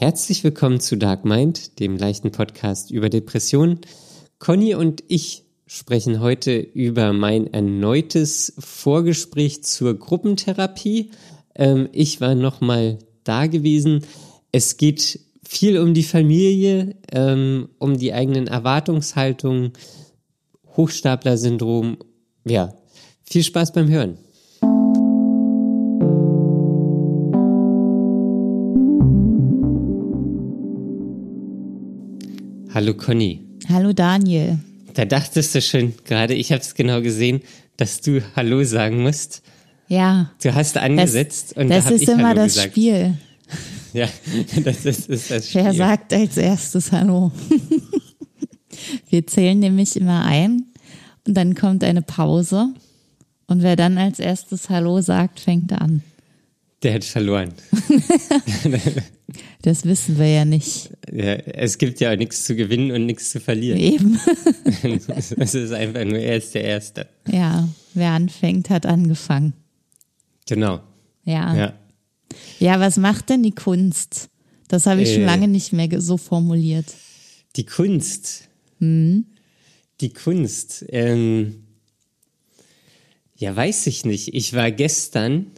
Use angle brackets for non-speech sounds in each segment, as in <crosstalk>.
Herzlich willkommen zu Dark Mind, dem leichten Podcast über Depressionen. Conny und ich sprechen heute über mein erneutes Vorgespräch zur Gruppentherapie. Ähm, ich war nochmal da gewesen. Es geht viel um die Familie, ähm, um die eigenen Erwartungshaltungen, Hochstapler-Syndrom. Ja, viel Spaß beim Hören. Hallo Conny. Hallo Daniel. Da dachtest du schon gerade, ich habe es genau gesehen, dass du Hallo sagen musst. Ja. Du hast angesetzt das, und das da ist ich immer Hallo das gesagt. Spiel. <laughs> Ja, das ist, ist das Spiel. Wer sagt als erstes Hallo? <laughs> Wir zählen nämlich immer ein und dann kommt eine Pause und wer dann als erstes Hallo sagt, fängt an. Der hat verloren. <laughs> Das wissen wir ja nicht. Ja, es gibt ja auch nichts zu gewinnen und nichts zu verlieren. Eben. <laughs> Es ist einfach nur, er ist der Erste. Ja, wer anfängt, hat angefangen. Genau. Ja. Ja. Ja, was macht denn die Kunst? Das habe ich schon Äh. lange nicht mehr so formuliert. Die Kunst. Hm? Die Kunst. Ähm, ja, weiß ich nicht. Ich war gestern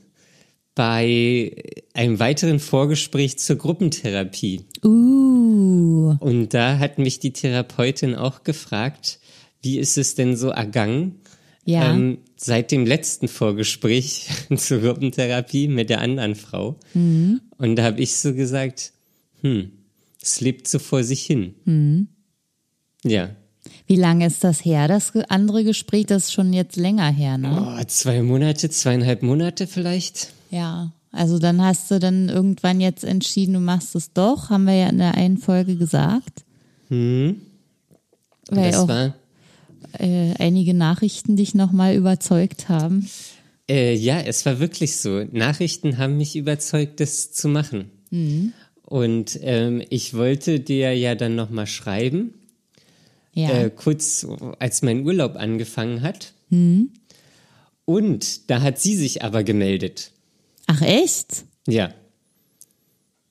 bei einem weiteren Vorgespräch zur Gruppentherapie. Uh, Und da hat mich die Therapeutin auch gefragt, wie ist es denn so ergangen? ja. Ähm, seit dem letzten Vorgespräch <laughs> zur Gruppentherapie mit der anderen Frau. Mhm. Und da habe ich so gesagt, hm, es lebt so vor sich hin. Mhm. Ja. Wie lange ist das her, das andere Gespräch? Das ist schon jetzt länger her, ne? Oh, zwei Monate, zweieinhalb Monate vielleicht. Ja. Also dann hast du dann irgendwann jetzt entschieden, du machst es doch, haben wir ja in der einen Folge gesagt. Hm. Weil das auch war, äh, einige Nachrichten dich nochmal überzeugt haben. äh, ja, es war wirklich so. Nachrichten haben mich überzeugt, das zu machen. Mhm. Und ähm, ich wollte dir ja dann nochmal schreiben. Ja. äh, kurz als mein Urlaub angefangen hat. Mhm. Und da hat sie sich aber gemeldet. Ach echt? Ja,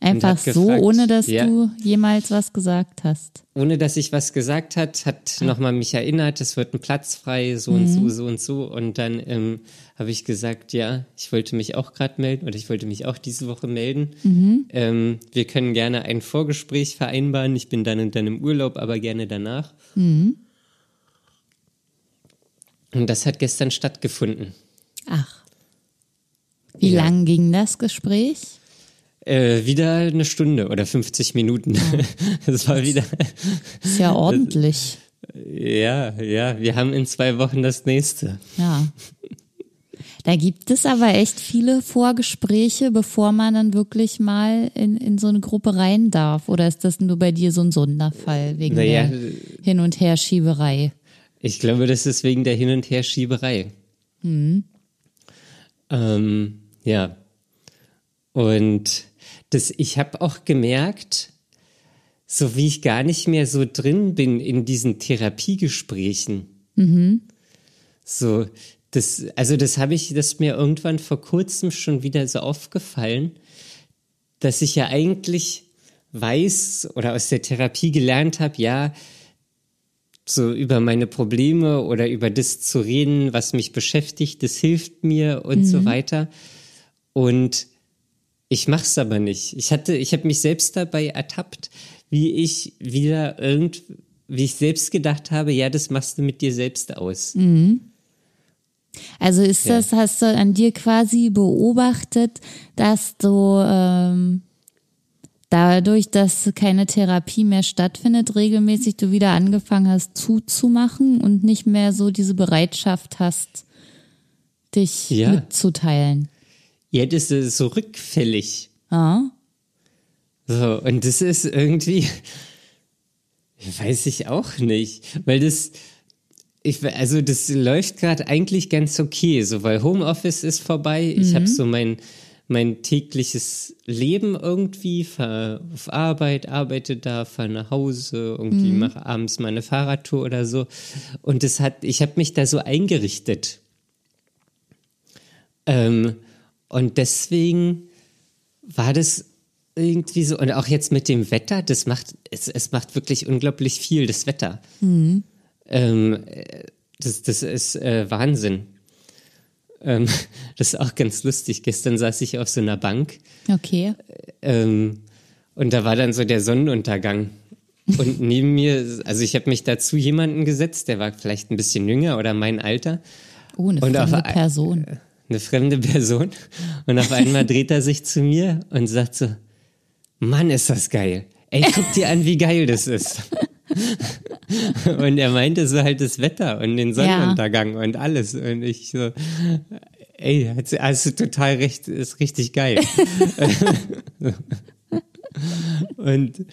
Einfach so, gefragt, ohne dass ja. du jemals was gesagt hast. ohne dass ich was gesagt hat, hat nochmal mich erinnert, es wird ein Platz frei, so und so, so und so. Und dann ähm, habe ich gesagt, ja, ich wollte mich auch gerade melden oder ich wollte mich auch diese Woche melden. Ähm, wir können gerne ein Vorgespräch vereinbaren. Ich bin dann und dann im Urlaub, aber gerne danach. Und das hat gestern stattgefunden. Ach. Wie Ja. lang ging das Gespräch? Äh, wieder eine Stunde oder 50 Minuten. <laughs> Das war wieder. Ist ja ordentlich. Ja, ja, wir haben in zwei Wochen das nächste. Ja. Da gibt es aber echt viele Vorgespräche, bevor man dann wirklich mal in, in so eine Gruppe rein darf. Oder ist das nur bei dir so ein Sonderfall wegen Naja, der Hin- und Herschieberei? ich glaube, das ist wegen der Hin- und Herschieberei. Ähm, ja. Und das, ich habe auch gemerkt, so wie ich gar nicht mehr so drin bin in diesen Therapiegesprächen. So, das, also das habe ich, das ist mir irgendwann vor kurzem schon wieder so aufgefallen, dass ich ja eigentlich weiß oder aus der Therapie gelernt habe, ja, so über meine Probleme oder über das zu reden, was mich beschäftigt, das hilft mir und so weiter. Und ich mache es aber nicht. Ich hatte, ich habe mich selbst dabei ertappt, wie ich wieder irgend, wie ich selbst gedacht habe, ja, das machst du mit dir selbst aus. Also ist Ja. das, hast du an dir quasi beobachtet, dass du ähm, dadurch, dass keine Therapie mehr stattfindet, regelmäßig du wieder angefangen hast zuzumachen und nicht mehr so diese Bereitschaft hast, dich Ja. mitzuteilen. Das ist so rückfällig. Ja? So, und das ist irgendwie, weiß ich auch nicht, weil das, ich, also das läuft gerade eigentlich ganz okay, so, weil Homeoffice ist vorbei, ich habe so mein, mein tägliches Leben irgendwie, fahre auf Arbeit, arbeite da, fahre nach Hause, irgendwie mache abends meine Fahrradtour oder so. Und das hat, ich habe mich da so eingerichtet. Ähm, und deswegen war das irgendwie so, und auch jetzt mit dem Wetter, das macht, es, es macht wirklich unglaublich viel, das Wetter. Ähm, äh, das, das ist äh, Wahnsinn. Ähm, <laughs> das ist auch ganz lustig. Gestern saß ich auf so einer Bank Okay. ähm, und da war dann so der Sonnenuntergang. Und <laughs> neben mir, also ich habe mich dazu jemanden gesetzt, der war vielleicht ein bisschen jünger oder mein Alter. Oh, eine Und auf fremde Person. Eine fremde Person. Und auf einmal dreht er sich zu mir und sagt so, Mann, ist das geil. Ey, guck dir an, wie geil das ist. Und er meinte so halt das Wetter und den Sonnenuntergang und alles. Und ich so, ey, hast, hast du total recht, ist richtig geil. <laughs> und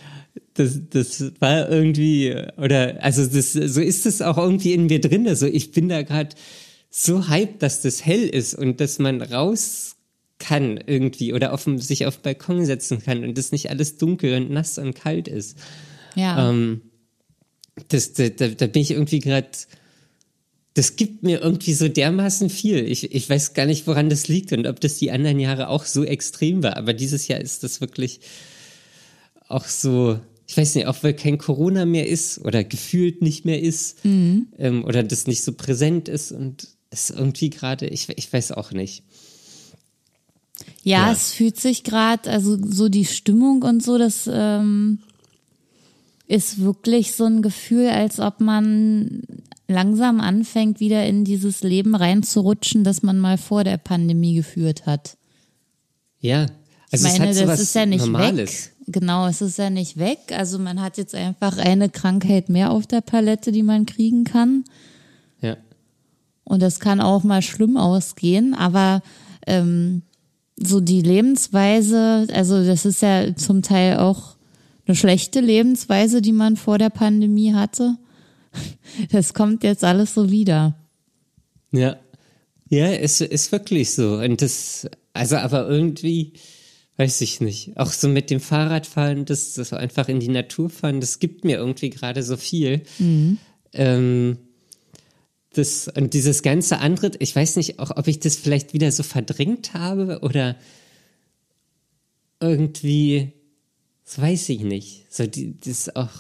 das, das war irgendwie, oder, also das, so ist es auch irgendwie in mir drin. Also ich bin da gerade so hyped, dass das hell ist und dass man raus kann irgendwie oder auf, sich auf den Balkon setzen kann und das nicht alles dunkel und nass und kalt ist. Ja. Ähm, das, da, da, da bin ich irgendwie gerade, das gibt mir irgendwie so dermaßen viel. Ich, ich weiß gar nicht, woran das liegt und ob das die anderen Jahre auch so extrem war, aber dieses Jahr ist das wirklich auch so, ich weiß nicht, auch weil kein Corona mehr ist oder gefühlt nicht mehr ist ähm, oder das nicht so präsent ist und es irgendwie gerade, ich, ich weiß auch nicht. Ja, Ja. es fühlt sich gerade, also so die Stimmung und so, das ähm, ist wirklich so ein Gefühl, als ob man langsam anfängt, wieder in dieses Leben reinzurutschen, das man mal vor der Pandemie geführt hat. Ja, also ich es meine, hat so das ist ja nicht Normales. weg. Genau, es ist ja nicht weg. Also man hat jetzt einfach eine Krankheit mehr auf der Palette, die man kriegen kann. Und das kann auch mal schlimm ausgehen, aber ähm, so die Lebensweise, also das ist ja zum Teil auch eine schlechte Lebensweise, die man vor der Pandemie hatte. <laughs> Das kommt jetzt alles so wieder. Ja. Ja, es ist wirklich so. Und das, also aber irgendwie, weiß ich nicht. Auch so mit dem Fahrradfahren, das, das einfach in die Natur fahren, das gibt mir irgendwie gerade so viel. Ähm, das, und dieses ganze andere, ich weiß nicht, auch ob ich das vielleicht wieder so verdrängt habe oder irgendwie, das weiß ich nicht. So, die, das auch,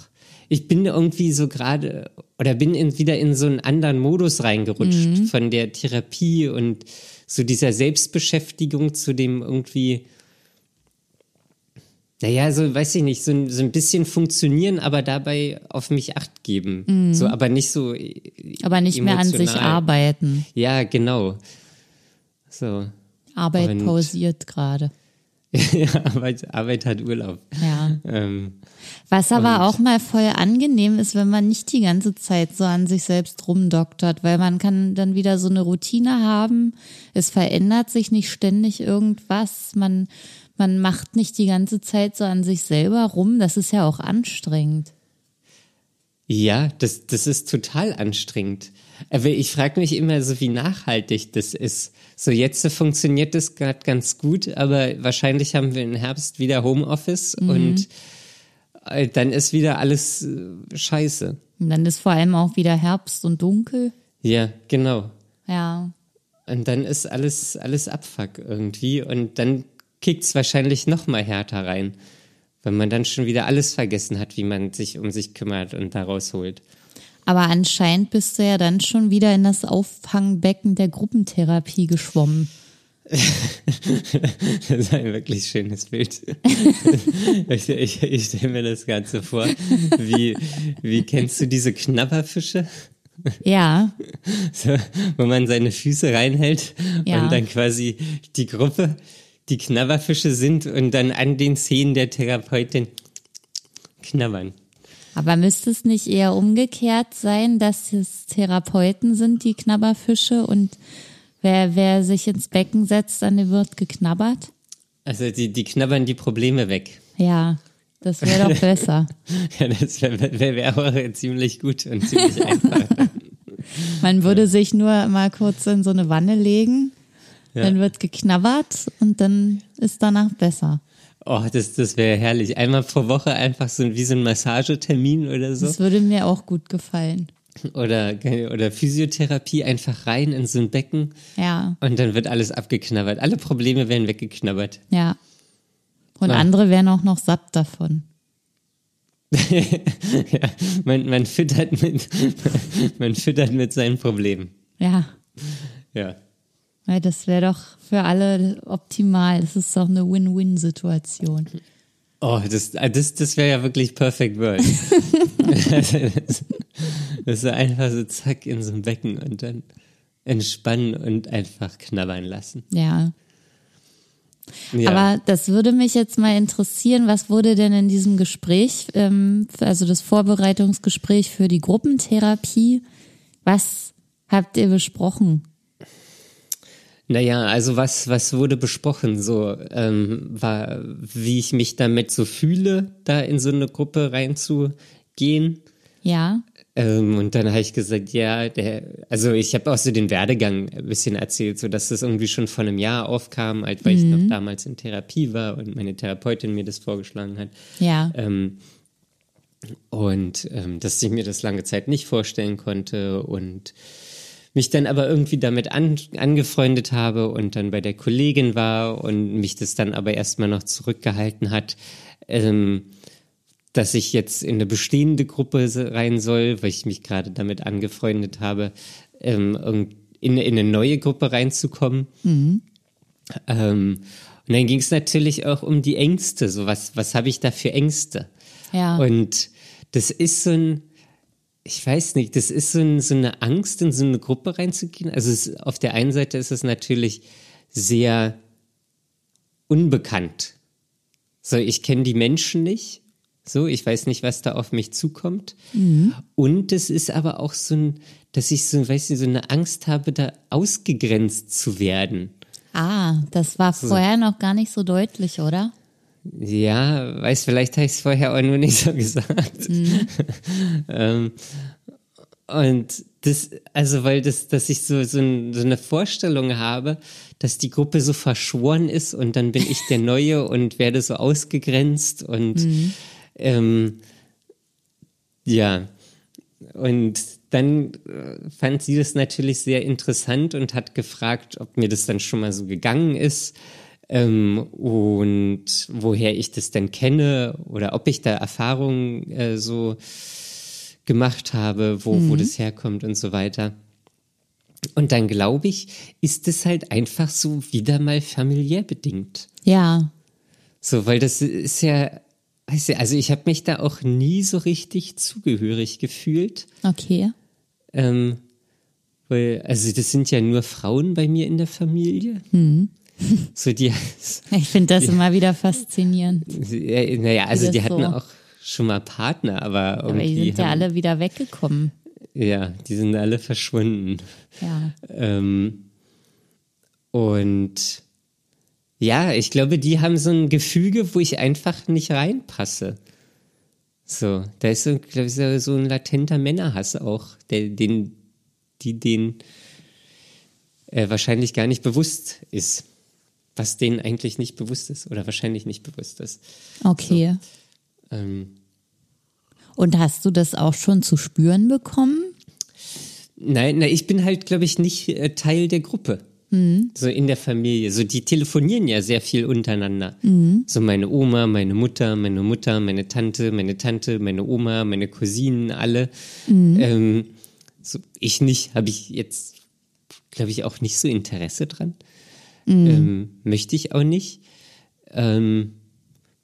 ich bin irgendwie so gerade oder bin in, wieder in so einen anderen Modus reingerutscht von der Therapie und so dieser Selbstbeschäftigung zu dem irgendwie, naja, so weiß ich nicht, so, ein- so ein bisschen funktionieren, aber dabei auf mich acht geben. So, aber nicht so. Aber nicht mehr an sich emotional. arbeiten. Ja, genau. So. Arbeit Und- pausiert gerade. <laughs> ja, Arbeit, Arbeit hat Urlaub. Ja. Ähm, Was aber auch mal voll angenehm ist, wenn man nicht die ganze Zeit so an sich selbst rumdoktert, weil man kann dann wieder so eine Routine haben. Es verändert sich nicht ständig irgendwas. Man, man macht nicht die ganze Zeit so an sich selber rum. Das ist ja auch anstrengend. Ja, das, das ist total anstrengend. Aber ich frage mich immer so, wie nachhaltig das ist. So jetzt funktioniert das gerade ganz gut, aber wahrscheinlich haben wir im Herbst wieder Homeoffice und äh, dann ist wieder alles äh, scheiße. Und dann ist vor allem auch wieder Herbst und dunkel. Ja, genau. Ja. Und dann ist alles, alles Abfuck irgendwie und dann kickt's wahrscheinlich noch mal härter rein, wenn man dann schon wieder alles vergessen hat, wie man sich um sich kümmert und da rausholt. Aber anscheinend bist du ja dann schon wieder in das Auffangbecken der Gruppentherapie geschwommen. <laughs> Das ist ein wirklich schönes Bild. <laughs> ich ich, ich stelle mir das Ganze vor. Wie, wie kennst du diese Knabberfische? Ja, <laughs> So, wo man seine Füße reinhält Ja. und dann quasi die Gruppe die Knabberfische sind und dann an den Zähnen der Therapeutin knabbern. Aber müsste es nicht eher umgekehrt sein, dass es Therapeuten sind, die Knabberfische und wer, wer sich ins Becken setzt, dann wird geknabbert? Also die, die knabbern die Probleme weg. Ja, das wäre doch besser. <laughs> Ja, das wäre wär, wär auch ziemlich gut und ziemlich <laughs> einfach. Man würde sich nur mal kurz in so eine Wanne legen, Ja. dann wird geknabbert und dann ist danach besser. Oh, das, das wäre herrlich. Einmal pro Woche einfach so wie so ein Massagetermin oder so. Das würde mir auch gut gefallen. Oder, oder Physiotherapie einfach rein in so ein Becken Ja, und dann wird alles abgeknabbert. Alle Probleme werden weggeknabbert. ja. Und Ja. andere wären auch noch satt davon. <laughs> ja, man, man, füttert mit, <laughs> man füttert mit seinen Problemen. Ja, Ja. Weil das wäre doch für alle optimal. Das ist doch eine Win-Win-Situation. Oh, das, das, das wäre ja wirklich Perfect World. das, <laughs> das ist einfach so zack in so ein Becken und dann entspannen und einfach knabbern lassen. Ja. Ja. Aber das würde mich jetzt mal interessieren, was wurde denn in diesem Gespräch, ähm, also das Vorbereitungsgespräch für die Gruppentherapie, was habt ihr besprochen? Naja, also was, was wurde besprochen? So, ähm, war, wie ich mich damit so fühle, da in so eine Gruppe reinzugehen. Ja, Ähm, und dann habe ich gesagt, ja, der, also ich habe auch so den Werdegang ein bisschen erzählt, so dass das irgendwie schon vor einem Jahr aufkam, halt, weil ich noch damals in Therapie war und meine Therapeutin mir das vorgeschlagen hat. ja, Ähm, und ähm, dass ich mir das lange Zeit nicht vorstellen konnte und mich dann aber irgendwie damit an, angefreundet habe und dann bei der Kollegin war und mich das dann aber erstmal noch zurückgehalten hat, ähm, dass ich jetzt in eine bestehende Gruppe rein soll, weil ich mich gerade damit angefreundet habe, ähm, in, in eine neue Gruppe reinzukommen. Ähm, und dann ging es natürlich auch um die Ängste. So was, was habe ich da für Ängste? ja. Und das ist so ein, ich weiß nicht, das ist so, ein, so eine Angst, in so eine Gruppe reinzugehen. Also es, auf der einen Seite ist es natürlich sehr unbekannt. So, ich kenne die Menschen nicht. So, ich weiß nicht, was da auf mich zukommt. Und es ist aber auch so ein, dass ich so, weiß nicht, so eine Angst habe, da ausgegrenzt zu werden. Ah, das war vorher noch gar nicht so deutlich, oder? Ja, weiß, vielleicht habe ich es vorher auch nur nicht so <laughs> gesagt. <laughs> ähm, und das, also weil das, dass ich so, so, ein, so eine Vorstellung habe, dass die Gruppe so verschworen ist und dann bin ich der Neue <laughs> und werde so ausgegrenzt und ähm, ja. Und dann äh, fand sie das natürlich sehr interessant und hat gefragt, ob mir das dann schon mal so gegangen ist ähm, und woher ich das denn kenne oder ob ich da Erfahrungen äh, so gemacht habe, wo, wo das herkommt und so weiter. Und dann glaube ich, ist es halt einfach so wieder mal familiär bedingt. Ja, So, weil das ist ja, weißt du, also ich habe mich da auch nie so richtig zugehörig gefühlt. okay. Ähm, weil, also das sind ja nur Frauen bei mir in der Familie. <laughs> So die, Ich finde das immer wieder faszinierend. ja, naja, also die hatten so? auch schon mal Partner, aber Aber die irgendwie sind ja haben, alle wieder weggekommen. ja, die sind alle verschwunden. Ja. Ähm, und ja, ich glaube, die haben so ein Gefüge, wo ich einfach nicht reinpasse. So, da ist so, glaube ich, so ein latenter Männerhass auch, der, den, die den äh, wahrscheinlich gar nicht bewusst ist. Was denen eigentlich nicht bewusst ist oder wahrscheinlich nicht bewusst ist. Okay. Ähm, Und hast du das auch schon zu spüren bekommen? Nein, na, ich bin halt, glaube ich, nicht äh, Teil der Gruppe. So in der Familie. So, die telefonieren ja sehr viel untereinander. So meine Oma, meine Mutter, meine Mutter, meine Tante, meine Tante, meine Oma, meine Cousinen, alle. Ähm, so, ich nicht, habe ich jetzt, glaube ich, auch nicht so Interesse dran. Ähm, möchte ich auch nicht. Ähm,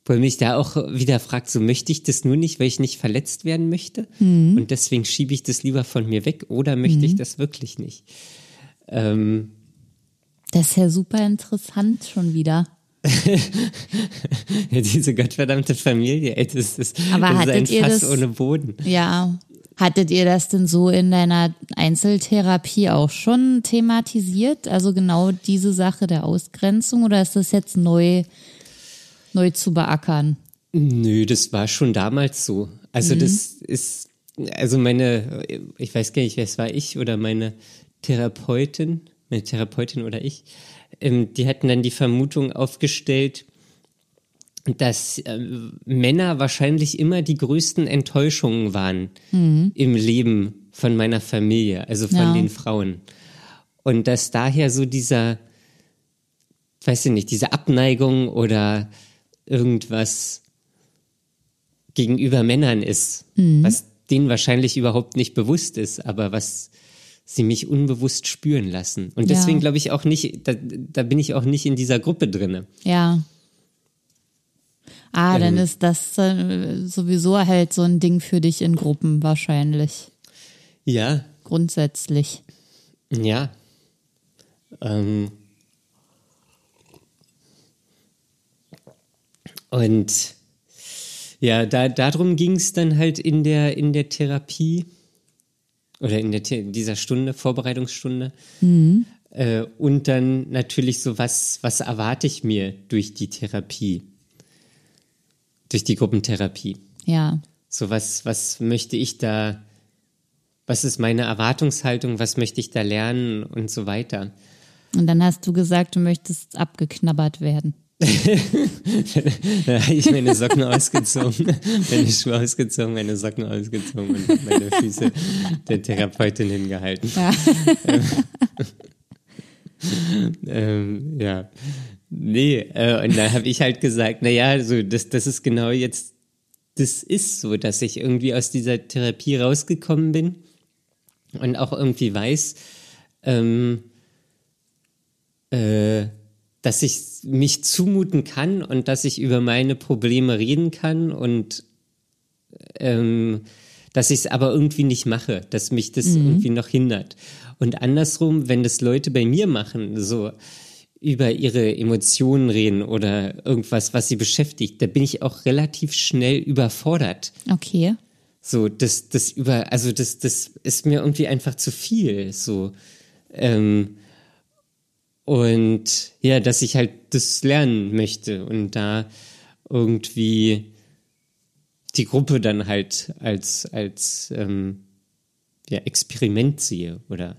weil mich da auch wieder fragt, so möchte ich das nur nicht, weil ich nicht verletzt werden möchte und deswegen schiebe ich das lieber von mir weg oder möchte ich das wirklich nicht? Ähm, Das ist ja super interessant schon wieder. <laughs> ja, diese gottverdammte Familie, ey, das ist, Aber das ist ein ihr Fass das- ohne Boden. Ja. Hattet ihr das denn so in deiner Einzeltherapie auch schon thematisiert? Also genau diese Sache der Ausgrenzung oder ist das jetzt neu, neu zu beackern? Nö, das war schon damals so. Also das ist, also meine, ich weiß gar nicht, wer es war, ich oder meine Therapeutin, meine Therapeutin oder ich, ähm, die hatten dann die Vermutung aufgestellt, dass ähm, Männer wahrscheinlich immer die größten Enttäuschungen waren im Leben von meiner Familie, also von Ja. den Frauen. Und dass daher so dieser, weiß ich nicht, diese Abneigung oder irgendwas gegenüber Männern ist, was denen wahrscheinlich überhaupt nicht bewusst ist, aber was sie mich unbewusst spüren lassen. Und Ja. deswegen glaube ich auch nicht, da, da bin ich auch nicht in dieser Gruppe drinne. Ja. Ah, dann Ähm. ist das äh, sowieso halt so ein Ding für dich in Gruppen wahrscheinlich. Ja, Grundsätzlich. ja. Ähm. Und ja, da, darum ging es dann halt in der, in der Therapie oder in der, dieser Stunde, Vorbereitungsstunde. Äh, und dann natürlich so, was, was erwarte ich mir durch die Therapie? Durch die Gruppentherapie. Ja. So, was, was möchte ich da, was ist meine Erwartungshaltung, was möchte ich da lernen und so weiter. Und dann hast du gesagt, du möchtest abgeknabbert werden. <laughs> Da habe ich meine Socken ausgezogen, meine Schuhe ausgezogen, meine Socken ausgezogen und meine Füße der Therapeutin hingehalten. Ja. <laughs> Ähm, ja. Nee, äh, und dann habe ich halt gesagt, naja, so, das, das ist genau jetzt, das ist so, dass ich irgendwie aus dieser Therapie rausgekommen bin und auch irgendwie weiß, ähm, äh, dass ich mich zumuten kann und dass ich über meine Probleme reden kann und ähm, dass ich es aber irgendwie nicht mache, dass mich das irgendwie noch hindert. Und andersrum, wenn das Leute bei mir machen, so über ihre Emotionen reden oder irgendwas, was sie beschäftigt, da bin ich auch relativ schnell überfordert. Okay. So, das, das über, also das, das ist mir irgendwie einfach zu viel. So. Ähm, und ja, dass ich halt das lernen möchte und da irgendwie die Gruppe dann halt als, als ähm, ja, Experiment sehe oder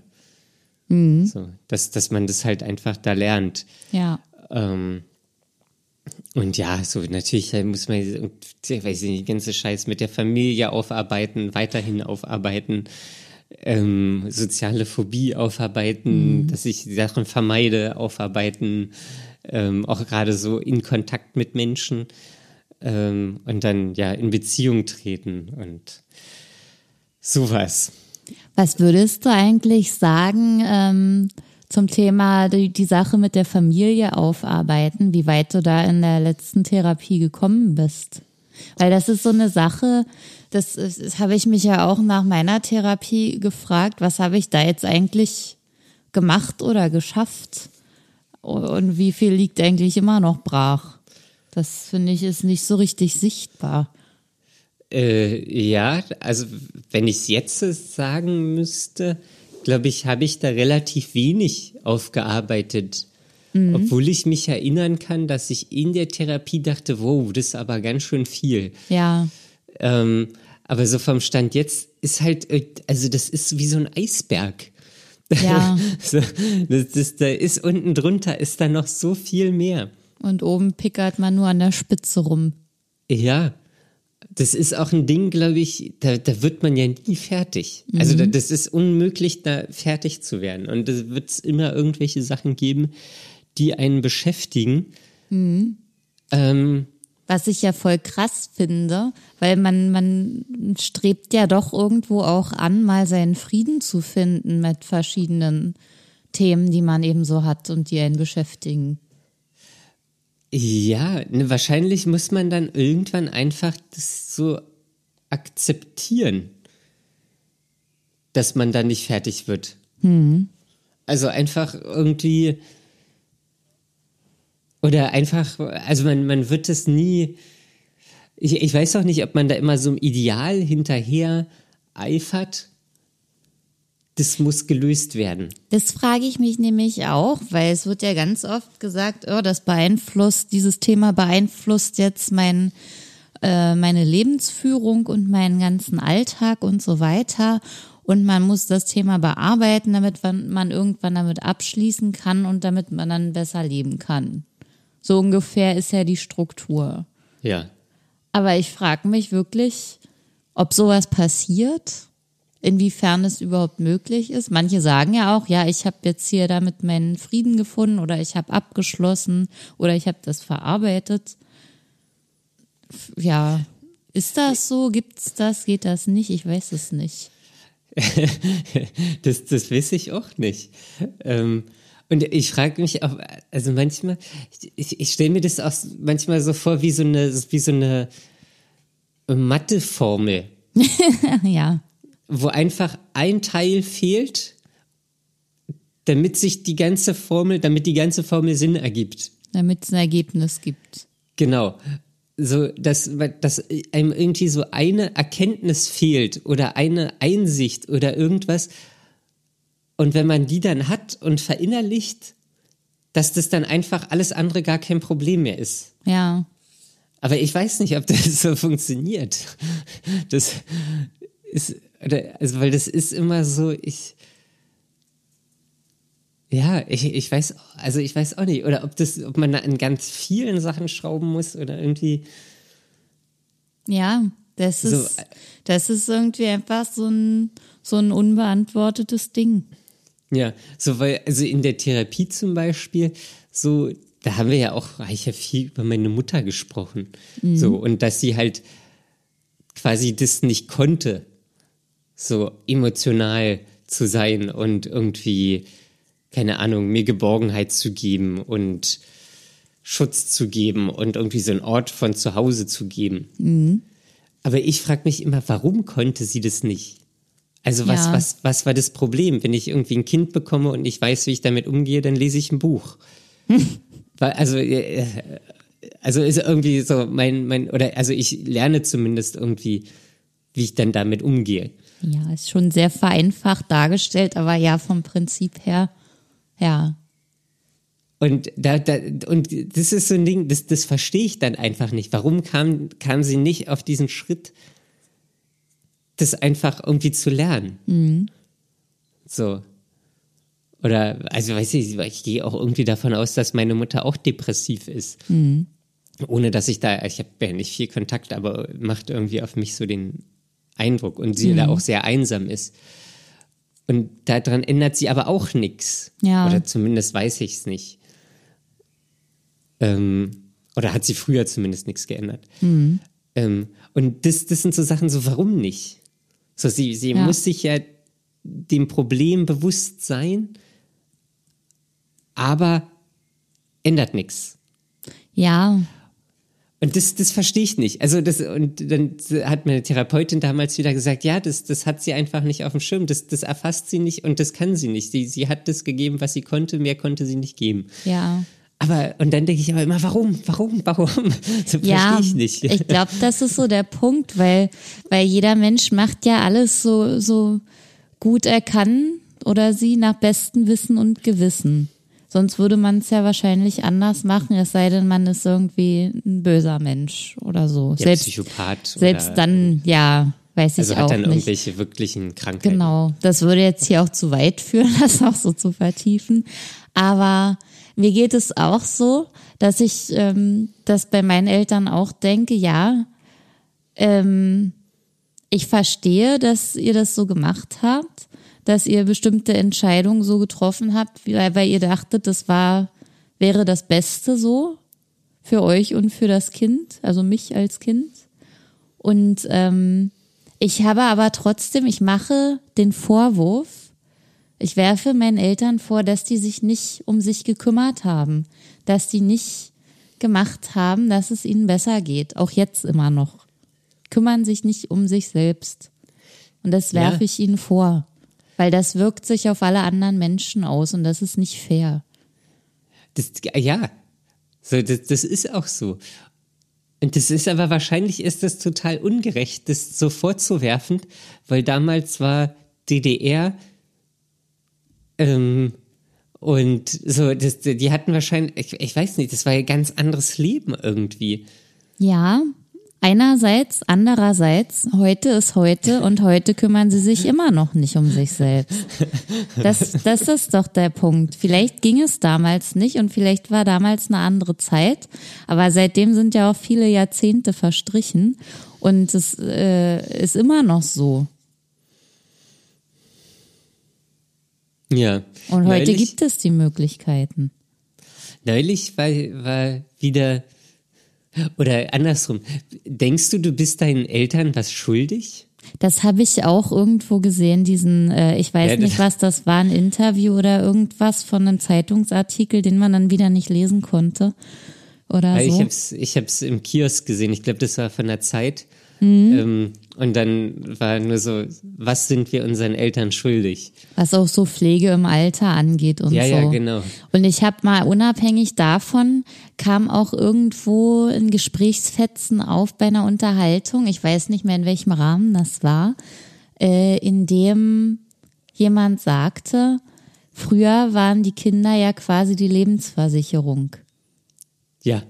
so, dass, dass man das halt einfach da lernt. Ja. Ähm, und ja, so natürlich äh, muss man, ich weiß nicht, die ganze Scheiß mit der Familie aufarbeiten, weiterhin aufarbeiten, ähm, soziale Phobie aufarbeiten, dass ich die Sachen vermeide, aufarbeiten, ähm, auch gerade so in Kontakt mit Menschen ähm, und dann ja in Beziehung treten und sowas. Was würdest du eigentlich sagen ähm, zum Thema die, die Sache mit der Familie aufarbeiten, wie weit du da in der letzten Therapie gekommen bist? Weil das ist so eine Sache, das, das habe ich mich ja auch nach meiner Therapie gefragt, was habe ich da jetzt eigentlich gemacht oder geschafft? Und wie viel liegt eigentlich immer noch brach? Das finde ich ist nicht so richtig sichtbar. Äh, ja, also wenn ich es jetzt sagen müsste, glaube ich, habe ich da relativ wenig aufgearbeitet. Obwohl ich mich erinnern kann, dass ich in der Therapie dachte, wow, das ist aber ganz schön viel. Ja, Ähm, aber so vom Stand jetzt ist halt, äh, also das ist wie so ein Eisberg. ja. <laughs> So, das, das, da ist unten drunter ist da noch so viel mehr. Und oben pickert man nur an der Spitze rum. Ja, das ist auch ein Ding, glaube ich, da, da wird man ja nie fertig. Also da, das ist unmöglich, da fertig zu werden. Und es wird immer irgendwelche Sachen geben, die einen beschäftigen. Ähm, Was ich ja voll krass finde, weil man, man strebt ja doch irgendwo auch an, mal seinen Frieden zu finden mit verschiedenen Themen, die man eben so hat und die einen beschäftigen. Ja, ne, wahrscheinlich muss man dann irgendwann einfach das so akzeptieren, dass man da nicht fertig wird. Also einfach irgendwie oder einfach, also man, man wird es nie, ich, ich weiß auch nicht, ob man da immer so ein Ideal hinterher eifert. Das muss gelöst werden. Das frage ich mich nämlich auch, weil es wird ja ganz oft gesagt, oh, das beeinflusst, dieses Thema beeinflusst jetzt mein, äh, meine Lebensführung und meinen ganzen Alltag und so weiter. Und man muss das Thema bearbeiten, damit man, man irgendwann damit abschließen kann und damit man dann besser leben kann. So ungefähr ist ja die Struktur. Ja. Aber ich frage mich wirklich, ob sowas passiert, inwiefern es überhaupt möglich ist. Manche sagen ja auch, ja, ich habe jetzt hier damit meinen Frieden gefunden oder ich habe abgeschlossen oder ich habe das verarbeitet. Ja. Ist das so? Gibt's das? Geht das nicht? Ich weiß es nicht. <laughs> das, das weiß ich auch nicht. Ähm, und ich frage mich auch, also manchmal, ich, ich stelle mir das auch manchmal so vor wie so eine, wie so eine Matheformel. <laughs> ja. Wo einfach ein Teil fehlt, damit sich die ganze Formel, damit die ganze Formel Sinn ergibt. Damit es ein Ergebnis gibt. Genau. So, dass, dass einem irgendwie so eine Erkenntnis fehlt oder eine Einsicht oder irgendwas, und wenn man die dann hat und verinnerlicht, dass das dann einfach alles andere gar kein Problem mehr ist. Ja. Aber ich weiß nicht, ob das so funktioniert. Das ist, also, weil das ist immer so, ich, ja, ich, ich weiß, also ich weiß auch nicht, oder ob das, ob man da in ganz vielen Sachen schrauben muss oder irgendwie. Ja, das ist, so, das ist irgendwie einfach so ein, so ein unbeantwortetes Ding. Ja, so weil, also in der Therapie zum Beispiel, so, da haben wir ja auch, habe ich ja viel über meine Mutter gesprochen. Mhm. So, und dass sie halt quasi das nicht konnte, so emotional zu sein und irgendwie, keine Ahnung, mir Geborgenheit zu geben und Schutz zu geben und irgendwie so einen Ort von zu Hause zu geben. Mhm. Aber ich frage mich immer, warum konnte sie das nicht? Also was, ja. was, was war das Problem? Wenn ich irgendwie ein Kind bekomme und ich weiß, wie ich damit umgehe, dann lese ich ein Buch. <laughs> also, äh, also ist irgendwie so mein, mein, oder also ich lerne zumindest irgendwie, wie ich dann damit umgehe. Ja, ist schon sehr vereinfacht dargestellt, aber ja, vom Prinzip her, ja. Und da, da, und das ist so ein Ding, das, das verstehe ich dann einfach nicht. Warum kam, kam sie nicht auf diesen Schritt, das einfach irgendwie zu lernen. Mhm. So. Oder, also weiß ich, ich gehe auch irgendwie davon aus, dass meine Mutter auch depressiv ist. Mhm. Ohne dass ich da, ich habe ja nicht viel Kontakt, aber macht irgendwie auf mich so den Eindruck und sie mhm. da auch sehr einsam ist. Und daran ändert sie aber auch nichts. Ja. Oder zumindest weiß ich es nicht. Ähm, oder hat sie früher zumindest nichts geändert. Mhm. Ähm, und das, das sind so Sachen, so warum nicht? So, sie, sie ja. muss sich ja dem Problem bewusst sein, aber ändert nichts. Ja. Und das, das verstehe ich nicht. Also das, und dann hat meine Therapeutin damals wieder gesagt, ja, das, das hat sie einfach nicht auf dem Schirm, das, das erfasst sie nicht und das kann sie nicht. Sie, sie hat das gegeben, was sie konnte, mehr konnte sie nicht geben. Ja. Aber, und dann denke ich aber immer, warum, warum, warum? <laughs> So ja, ich nicht. Ich glaube, das ist so der Punkt, weil, weil jeder Mensch macht ja alles so, so gut er kann oder sie nach bestem Wissen und Gewissen. Sonst würde man es ja wahrscheinlich anders machen, es sei denn, man ist irgendwie ein böser Mensch oder so. Ja, selbst, Psychopath. Selbst dann, ja, weiß also ich auch nicht. Also hat dann irgendwelche wirklichen Krankheiten. Genau, das würde jetzt hier auch zu weit führen, <laughs> das auch so zu vertiefen. Aber mir geht es auch so, dass ich ähm, das bei meinen Eltern auch denke, ja, ähm, ich verstehe, dass ihr das so gemacht habt, dass ihr bestimmte Entscheidungen so getroffen habt, weil, weil ihr dachtet, das war, wäre das Beste so für euch und für das Kind, also mich als Kind. Und ähm, ich habe aber trotzdem, ich mache den Vorwurf, ich werfe meinen Eltern vor, dass die sich nicht um sich gekümmert haben, dass die nicht gemacht haben, dass es ihnen besser geht, auch jetzt immer noch. Kümmern sich nicht um sich selbst. Und das werfe ja. ich ihnen vor, weil das wirkt sich auf alle anderen Menschen aus und das ist nicht fair. Das, ja, so, das, das ist auch so. Und das ist aber wahrscheinlich ist das total ungerecht, das so vorzuwerfen, weil damals war DDR ähm, und so, das, die hatten wahrscheinlich, ich, ich weiß nicht, das war ein ganz anderes Leben irgendwie. Ja, einerseits, andererseits, heute ist heute und heute kümmern sie sich immer noch nicht um sich selbst. Das, das ist doch der Punkt. Vielleicht ging es damals nicht und vielleicht war damals eine andere Zeit, aber seitdem sind ja auch viele Jahrzehnte verstrichen und es äh, ist immer noch so. Ja. Und heute neulich, gibt es die Möglichkeiten. Neulich war, war wieder Oder andersrum, denkst du, du bist deinen Eltern was schuldig? Das habe ich auch irgendwo gesehen, diesen, äh, ich weiß Ja, nicht, was das war, ein Interview oder irgendwas von einem Zeitungsartikel, den man dann wieder nicht lesen konnte. Oder so. Ich hab's, ich hab's im Kiosk gesehen. Ich glaube, das war von der Zeit. Mhm. Ähm, und dann war nur so, was sind wir unseren Eltern schuldig? was auch so Pflege im Alter angeht und Ja, so. ja, genau. Und ich habe mal unabhängig davon kam auch irgendwo ein Gesprächsfetzen auf bei einer Unterhaltung. Ich weiß nicht mehr in welchem Rahmen das war, äh, in dem jemand sagte, früher waren die Kinder ja quasi die Lebensversicherung. Ja.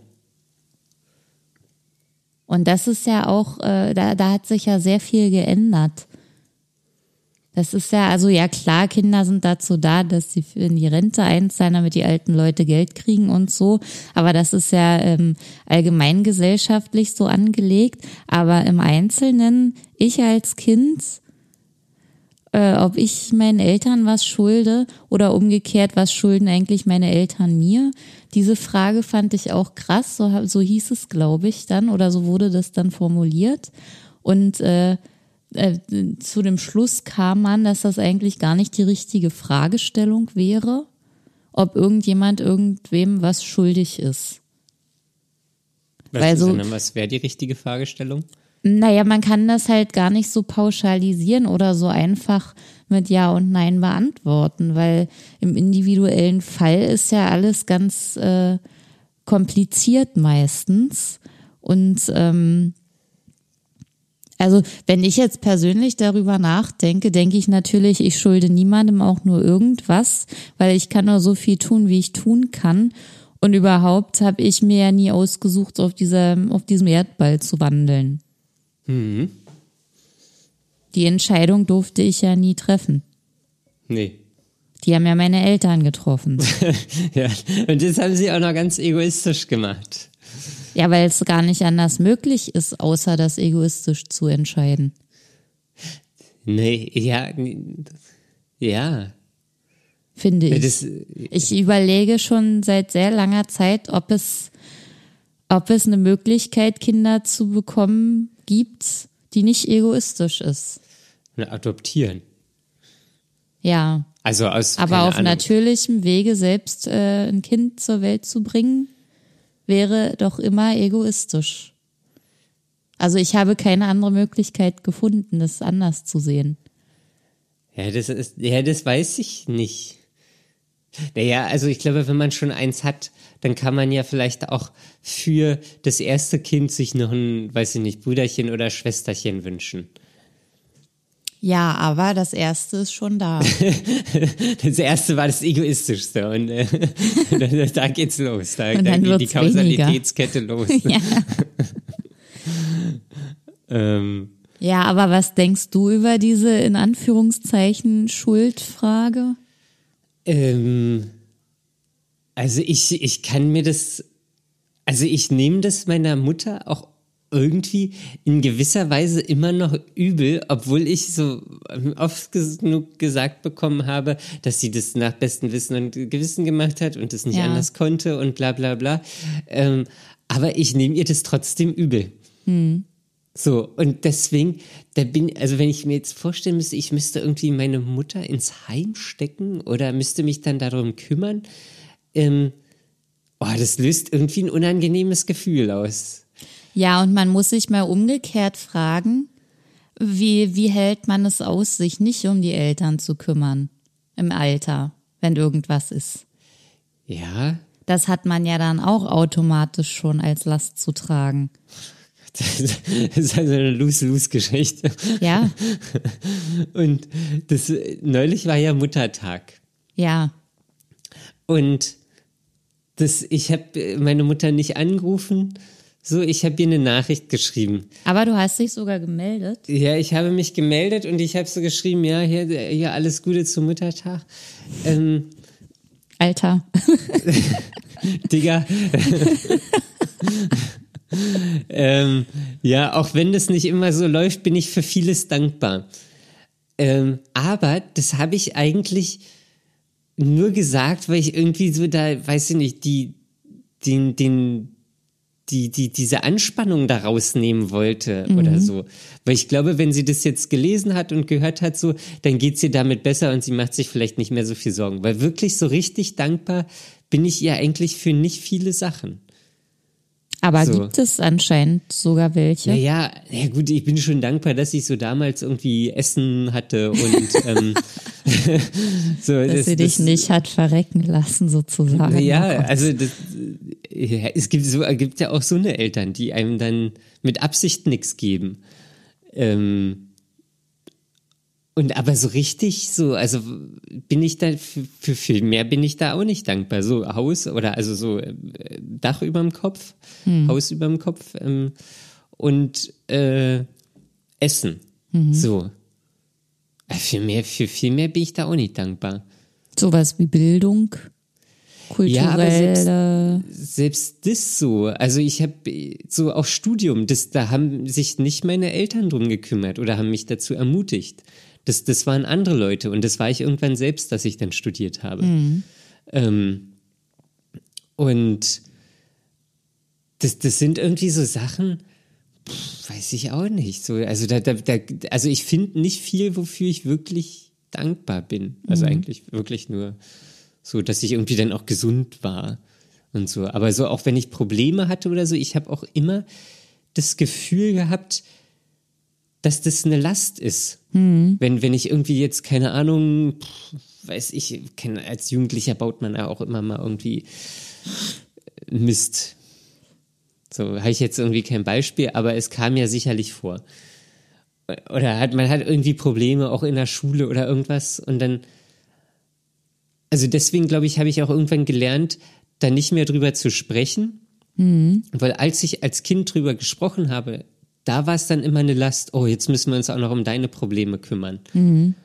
Und das ist ja auch, äh, da, da hat sich ja sehr viel geändert. Das ist ja, also ja klar, Kinder sind dazu da, dass sie in die Rente einzahlen, damit die alten Leute Geld kriegen und so. Aber das ist ja ähm, allgemein gesellschaftlich so angelegt. Aber im Einzelnen, ich als Kind, äh, ob ich meinen Eltern was schulde oder umgekehrt, was schulden eigentlich meine Eltern mir? Diese Frage fand ich auch krass, so, so hieß es, glaube ich, dann, oder so wurde das dann formuliert. Und äh, äh, zu dem Schluss kam man, dass das eigentlich gar nicht die richtige Fragestellung wäre, ob irgendjemand irgendwem was schuldig ist. Was, Weil so- sondern was wäre die richtige Fragestellung? Naja, man kann das halt gar nicht so pauschalisieren oder so einfach mit Ja und Nein beantworten, weil im individuellen Fall ist ja alles ganz äh, kompliziert meistens. Und ähm, also wenn ich jetzt persönlich darüber nachdenke, denke ich natürlich, ich schulde niemandem auch nur irgendwas, weil ich kann nur so viel tun, wie ich tun kann. Und überhaupt habe ich mir ja nie ausgesucht, auf, dieser, auf diesem Erdball zu wandeln. Die Entscheidung durfte ich ja nie treffen. Nee. Die haben ja meine Eltern getroffen. <laughs> ja. Und das haben sie auch noch ganz egoistisch gemacht. Ja, weil es gar nicht anders möglich ist, außer das egoistisch zu entscheiden. Nee, ja. Ja. Finde ich. Das, Ich überlege schon seit sehr langer Zeit, ob es, ob es eine Möglichkeit, Kinder zu bekommen gibt, die nicht egoistisch ist. na, adoptieren. Ja. Also aus. Aber auf Ahnung. natürlichem Wege selbst äh, ein Kind zur Welt zu bringen, wäre doch immer egoistisch. Also ich habe keine andere Möglichkeit gefunden, das anders zu sehen. Ja, das ist, ja, das weiß ich nicht. Naja, also ich glaube, wenn man schon eins hat, dann kann man ja vielleicht auch für das erste Kind sich noch ein, weiß ich nicht, Brüderchen oder Schwesterchen wünschen. Ja, aber das erste ist schon da. <laughs> Das erste war das egoistischste und äh, <laughs> da, da geht's los. Da, Und da geht die wird's weniger. Kausalitätskette los. <laughs> ja. ähm, ja, aber was denkst du über diese in Anführungszeichen Schuldfrage? Ähm, also ich, ich kann mir das, also ich nehme das meiner Mutter auch irgendwie in gewisser Weise immer noch übel, obwohl ich so oft genug gesagt bekommen habe, dass sie das nach bestem Wissen und Gewissen gemacht hat und das nicht Ja. anders konnte und bla bla bla. Ähm, aber ich nehme ihr das trotzdem übel. So, und deswegen, da bin, also wenn ich mir jetzt vorstellen müsste, ich müsste irgendwie meine Mutter ins Heim stecken oder müsste mich dann darum kümmern, ähm, oh, das löst irgendwie ein unangenehmes Gefühl aus. Ja, und man muss sich mal umgekehrt fragen, wie, wie hält man es aus, sich nicht um die Eltern zu kümmern im Alter, wenn irgendwas ist? Ja, Das hat man ja dann auch automatisch schon als Last zu tragen. <laughs> das ist also eine Lose-Lose-Geschichte. Ja, <laughs> Und das, neulich war ja Muttertag. ja. Und das, ich habe meine Mutter nicht angerufen, so, ich habe ihr eine Nachricht geschrieben. Aber du hast dich sogar gemeldet. Ja, ich habe mich gemeldet und ich habe so geschrieben, ja, hier, hier alles Gute zum Muttertag. Ähm, Alter. <laughs> Digga. ähm, ja, auch wenn das nicht immer so läuft, bin ich für vieles dankbar. Ähm, aber das habe ich eigentlich nur gesagt, weil ich irgendwie so da, weiß ich nicht, die, den, den, die, die, diese Anspannung da rausnehmen wollte mhm. oder so. Weil ich glaube, wenn sie das jetzt gelesen hat und gehört hat, so, dann geht's ihr damit besser und sie macht sich vielleicht nicht mehr so viel Sorgen. Weil wirklich so richtig dankbar bin ich ihr eigentlich für nicht viele Sachen. Aber so. gibt es anscheinend sogar welche? Naja, ja gut, ich bin schon dankbar, dass ich so damals irgendwie Essen hatte und ähm, <laughs> so, dass das, sie dich das, nicht hat verrecken lassen sozusagen. Ja, oh also das, ja, es gibt so, gibt ja auch so eine Eltern, die einem dann mit Absicht nichts geben. Ähm, und aber so richtig so, also bin ich da, für, für viel mehr bin ich da auch nicht dankbar. So Haus oder also so äh, Dach überm Kopf, hm. Haus überm Kopf ähm, und äh, Essen. Mhm. So. Für mehr, für viel mehr bin ich da auch nicht dankbar. Sowas wie Bildung, kulturelle. Ja, aber selbst, selbst das so. Also ich habe so auch Studium, das, da haben sich nicht meine Eltern drum gekümmert oder haben mich dazu ermutigt. Das, das waren andere Leute und das war ich irgendwann selbst, dass ich dann studiert habe. Mhm. Ähm, und das, das sind irgendwie so Sachen, pff, weiß ich auch nicht. So, also, da, da, da, also ich finde nicht viel, wofür ich wirklich dankbar bin. Also mhm. eigentlich wirklich nur so, dass ich irgendwie dann auch gesund war und so. Aber so auch wenn ich Probleme hatte oder so, ich habe auch immer das Gefühl gehabt, dass das eine Last ist. Mhm. Wenn, wenn ich irgendwie jetzt, keine Ahnung, weiß ich, als Jugendlicher baut man ja auch immer mal irgendwie Mist. So, habe ich jetzt irgendwie kein Beispiel, aber es kam ja sicherlich vor. Oder hat, man hat irgendwie Probleme auch in der Schule oder irgendwas und dann, also deswegen glaube ich, habe ich auch irgendwann gelernt, da nicht mehr drüber zu sprechen, mhm. weil als ich als Kind drüber gesprochen habe, da war es dann immer eine Last, oh, jetzt müssen wir uns auch noch um deine Probleme kümmern. Mhm.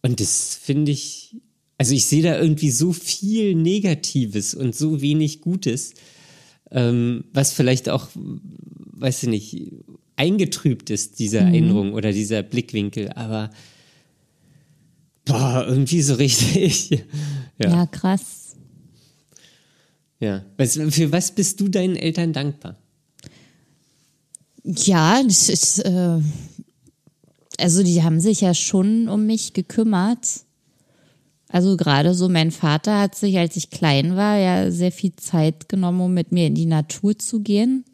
Und das finde ich, also ich sehe da irgendwie so viel Negatives und so wenig Gutes, ähm, was vielleicht auch, weiß ich nicht, eingetrübt ist, diese mhm. Erinnerung oder dieser Blickwinkel, aber boah, irgendwie so richtig. <laughs> ja. ja, krass. Ja. Für was bist du deinen Eltern dankbar? Ja, das ist, äh, also die haben sich ja schon um mich gekümmert. Also gerade so mein Vater hat sich, als ich klein war, ja sehr viel Zeit genommen, um mit mir in die Natur zu gehen.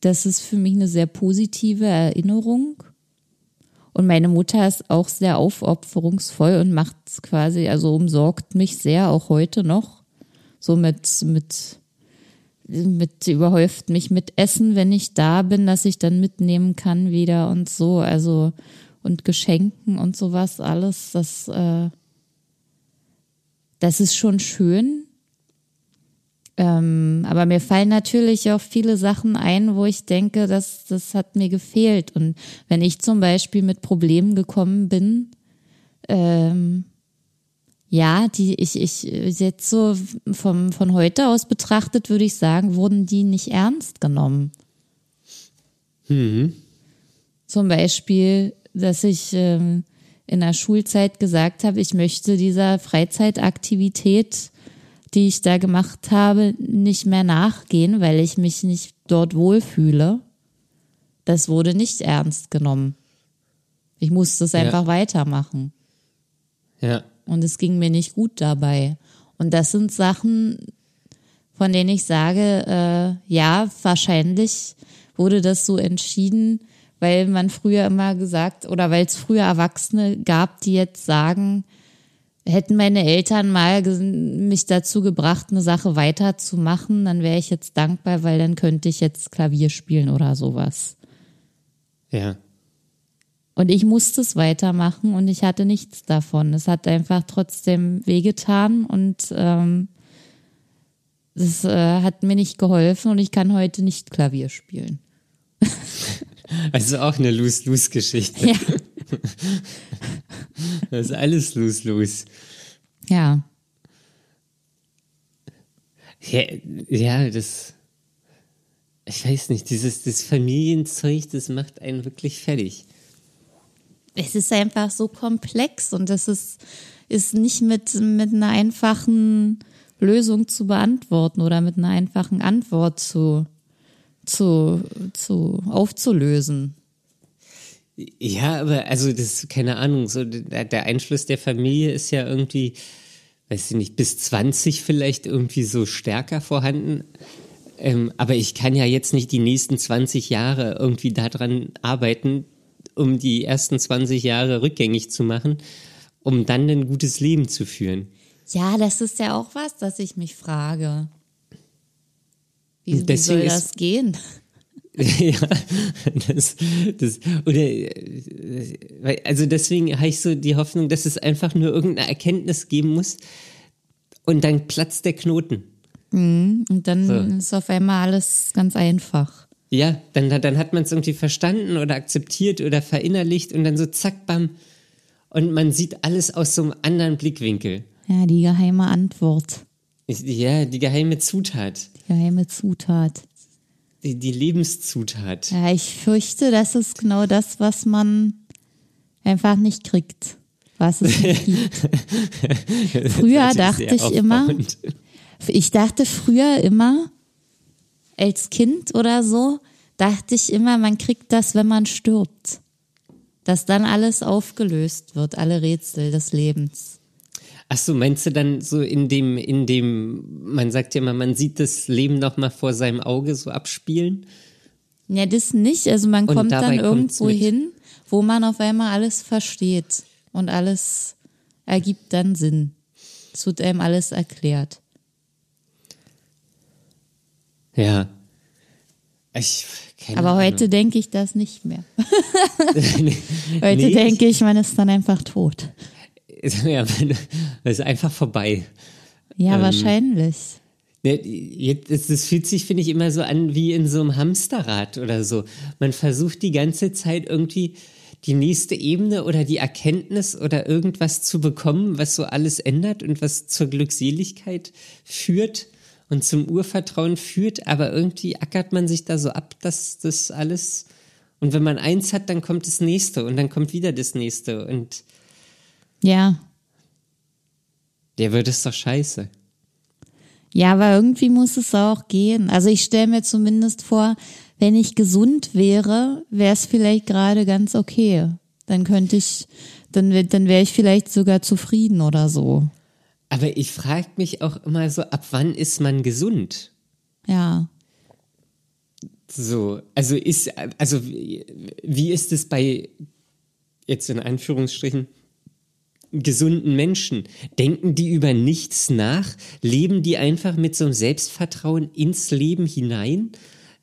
Das ist für mich eine sehr positive Erinnerung. Und meine Mutter ist auch sehr aufopferungsvoll und macht quasi, also umsorgt mich sehr, auch heute noch. So mit, mit mit überhäuft mich mit Essen, wenn ich da bin, dass ich dann mitnehmen kann wieder und so, also und Geschenken und sowas alles, das äh, das ist schon schön. Ähm, aber mir fallen natürlich auch viele Sachen ein, wo ich denke, dass das hat mir gefehlt. Und wenn ich zum Beispiel mit Problemen gekommen bin, ähm, ja, die ich, ich jetzt so vom, von heute aus betrachtet, würde ich sagen, wurden die nicht ernst genommen. Mhm. Zum Beispiel, dass ich ähm, in der Schulzeit gesagt habe, ich möchte dieser Freizeitaktivität, die ich da gemacht habe, nicht mehr nachgehen, weil ich mich nicht dort wohlfühle. Das wurde nicht ernst genommen. Ich musste es einfach ja. weitermachen. Ja und es ging mir nicht gut dabei. Und das sind Sachen, von denen ich sage, äh, ja, wahrscheinlich wurde das so entschieden, weil man früher immer gesagt oder weil es früher Erwachsene gab, die jetzt sagen, hätten meine Eltern mal mich dazu gebracht, eine Sache weiterzumachen, dann wäre ich jetzt dankbar, weil dann könnte ich jetzt Klavier spielen oder sowas. Ja. Und ich musste es weitermachen und ich hatte nichts davon. Es hat einfach trotzdem wehgetan und ähm, es äh, hat mir nicht geholfen und ich kann heute nicht Klavier spielen. <laughs> Also auch eine Lose-Lose-Geschichte. Ja. <laughs> Das ist alles Lose-Lose. Ja. ja. Ja, das. Ich weiß nicht, dieses das Familienzeug, das macht einen wirklich fertig es ist einfach so komplex und das ist, ist nicht mit, mit einer einfachen Lösung zu beantworten oder mit einer einfachen Antwort zu, zu, zu aufzulösen. Ja, aber also das, keine Ahnung, so der, der Einfluss der Familie ist ja irgendwie, weiß ich nicht, bis 20 vielleicht irgendwie so stärker vorhanden. Ähm, aber ich kann ja jetzt nicht die nächsten 20 Jahre irgendwie daran arbeiten, um die ersten 20 Jahre rückgängig zu machen, um dann ein gutes Leben zu führen. Ja, das ist ja auch was, das ich mich frage. Wie, wie soll das gehen? <laughs> ja, das, das, oder, also deswegen habe ich so die Hoffnung, dass es einfach nur irgendeine Erkenntnis geben muss und dann platzt der Knoten. Mhm, und dann so. ist auf einmal alles ganz einfach. Ja, dann, dann hat man es irgendwie verstanden oder akzeptiert oder verinnerlicht und dann so zack, bam. Und man sieht alles aus so einem anderen Blickwinkel. Ja, die geheime Antwort. Ja, die geheime Zutat. Die geheime Zutat die, die Lebenszutat. Ja, ich fürchte, das ist genau das, was man einfach nicht kriegt, was es nicht gibt. <laughs> früher dachte ich immer, ich dachte früher immer, als Kind oder so, dachte ich immer, man kriegt das, wenn man stirbt. Dass dann alles aufgelöst wird, alle Rätsel des Lebens. Ach so, meinst du dann so in dem, in dem, man sagt ja immer, man sieht das Leben noch mal vor seinem Auge so abspielen? Ja, das nicht. Also man kommt dann irgendwo hin, wo man auf einmal alles versteht und alles ergibt dann Sinn. Es wird einem alles erklärt. Ja. Ich, Aber Ahnung. heute denke ich das nicht mehr. <laughs> <laughs> heute nee, denke ich, man ist dann einfach tot. <laughs> ja, ist einfach vorbei. Ja, ähm, wahrscheinlich. Jetzt, das fühlt sich, finde ich, immer so an wie in so einem Hamsterrad oder so. Man versucht die ganze Zeit irgendwie die nächste Ebene oder die Erkenntnis oder irgendwas zu bekommen, was so alles ändert und was zur Glückseligkeit führt und zum Urvertrauen führt. Aber irgendwie ackert man sich da so ab, dass das alles. Und wenn man eins hat, dann kommt das nächste und dann kommt wieder das nächste. Und ja. Der wird es doch scheiße. Ja, aber irgendwie muss es auch gehen. Also ich stelle mir zumindest vor, wenn ich gesund wäre, wäre es vielleicht gerade ganz okay. Dann könnte ich, dann, dann wäre ich vielleicht sogar zufrieden oder so. Aber ich frage mich auch immer so, ab wann ist man gesund? Ja. So, also ist, also wie ist es bei, jetzt in Anführungsstrichen, gesunden Menschen? Denken die über nichts nach? Leben die einfach mit so einem Selbstvertrauen ins Leben hinein?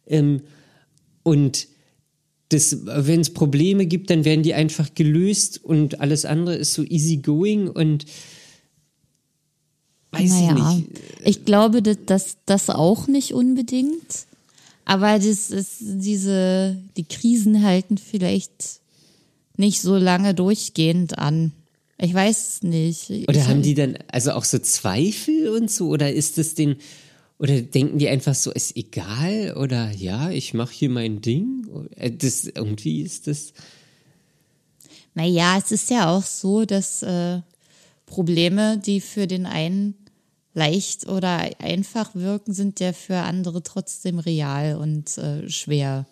Ähm, und wenn es Probleme gibt, dann werden die einfach gelöst und alles andere ist so easygoing und weiß naja, ich nicht. Ich glaube, dass das auch nicht unbedingt. Aber das ist diese, die Krisen halten vielleicht nicht so lange durchgehend an. Ich weiß es nicht. Oder ich haben die dann also auch so Zweifel und so? Oder ist es den, oder denken die einfach so, ist egal? Oder ja, ich mache hier mein Ding? Äh, das, irgendwie ist das. Naja, es ist ja auch so, dass äh, Probleme, die für den einen leicht oder einfach wirken, sind ja für andere trotzdem real und äh, schwer.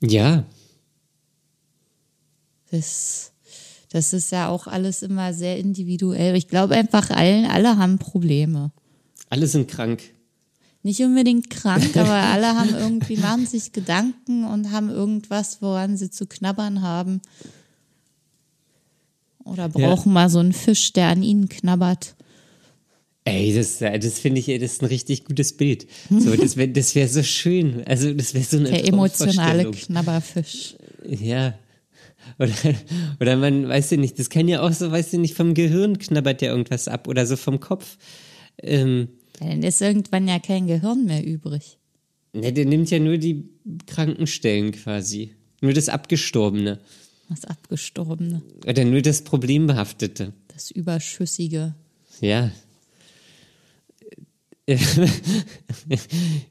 Ja. Das das ist ja auch alles immer sehr individuell. Ich glaube einfach, allen, alle haben Probleme. Alle sind krank. Nicht unbedingt krank, <laughs> aber alle haben irgendwie, machen sich Gedanken und haben irgendwas, woran sie zu knabbern haben. Oder brauchen ja. mal so einen Fisch, der an ihnen knabbert. Ey, das, das finde ich, das ist ein richtig gutes Bild. So, <laughs> das wäre das wär so schön. Also, das wäre so eine Der emotionale Knabberfisch. Ja, oder, <laughs> oder man, weiß ja nicht, das kann ja auch so, weiß ich nicht, vom Gehirn knabbert ja irgendwas ab oder so vom Kopf. Ähm, ja, dann ist irgendwann ja kein Gehirn mehr übrig. Ne, der nimmt ja nur die Krankenstellen quasi. Nur das Abgestorbene. Das Abgestorbene. Oder nur das Problembehaftete. Das Überschüssige. Ja. <laughs>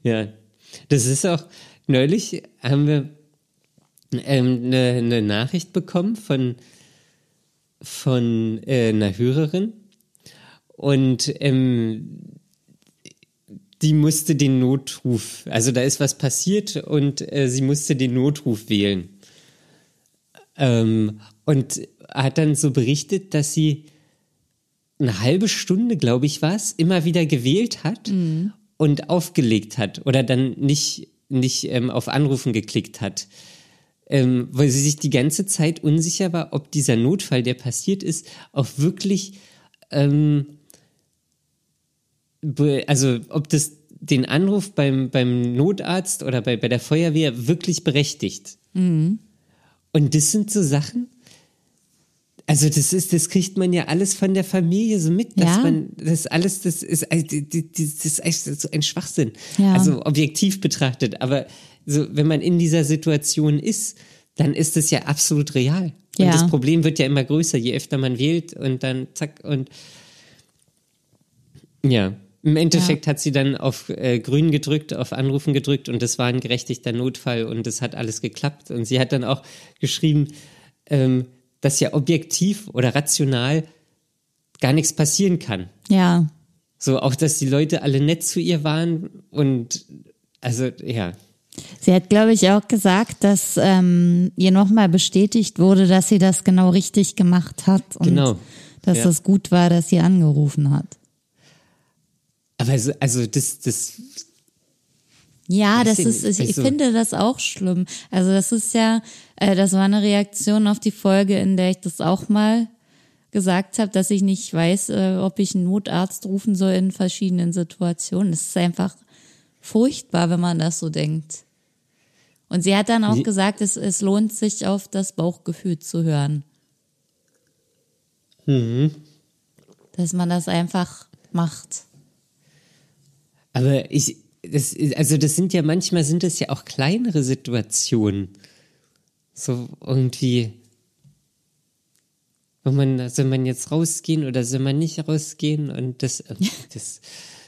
ja. Das ist auch, neulich haben wir ähm, eine, eine, Nachricht bekommen von, von äh, einer Hörerin. Und ähm, die musste den Notruf, also da ist was passiert und äh, sie musste den Notruf wählen. Ähm, und hat dann so berichtet, dass sie eine halbe Stunde, glaube ich, was, immer wieder gewählt hat mhm. und aufgelegt hat oder dann nicht, nicht ähm, auf Anrufen geklickt hat. Ähm, weil sie sich die ganze Zeit unsicher war, ob dieser Notfall, der passiert ist, auch wirklich, ähm, also ob das den Anruf beim, beim Notarzt oder bei, bei der Feuerwehr wirklich berechtigt. Mhm. Und das sind so Sachen, also das ist, das kriegt man ja alles von der Familie so mit, dass ja. man das alles, das ist, das ist so ein Schwachsinn. Ja. Also objektiv betrachtet. Aber so, wenn man in dieser Situation ist, dann ist es ja absolut real. Und ja. das Problem wird ja immer größer, je öfter man wählt und dann zack und ja. Im Endeffekt ja. hat sie dann auf äh, Grün gedrückt, auf Anrufen gedrückt und das war ein gerechtigter Notfall und das hat alles geklappt. Und sie hat dann auch geschrieben, ähm, dass ja objektiv oder rational gar nichts passieren kann. Ja. So, auch dass die Leute alle nett zu ihr waren und also, ja. Sie hat, glaube ich, auch gesagt, dass ähm, ihr nochmal bestätigt wurde, dass sie das genau richtig gemacht hat und genau. dass ja. das gut war, dass sie angerufen hat. Aber also, also das, das ja, das ist, ich, ich finde das auch schlimm. Also das ist ja, äh, das war eine Reaktion auf die Folge, in der ich das auch mal gesagt habe, dass ich nicht weiß, äh, ob ich einen Notarzt rufen soll in verschiedenen Situationen. Es ist einfach furchtbar, wenn man das so denkt. Und sie hat dann auch gesagt, es, es lohnt sich auf das Bauchgefühl zu hören. Mhm. Dass man das einfach macht. Aber ich, das, also das sind ja manchmal sind es ja auch kleinere Situationen. So irgendwie, wo man, soll man jetzt rausgehen oder soll man nicht rausgehen? Und das, <laughs> das,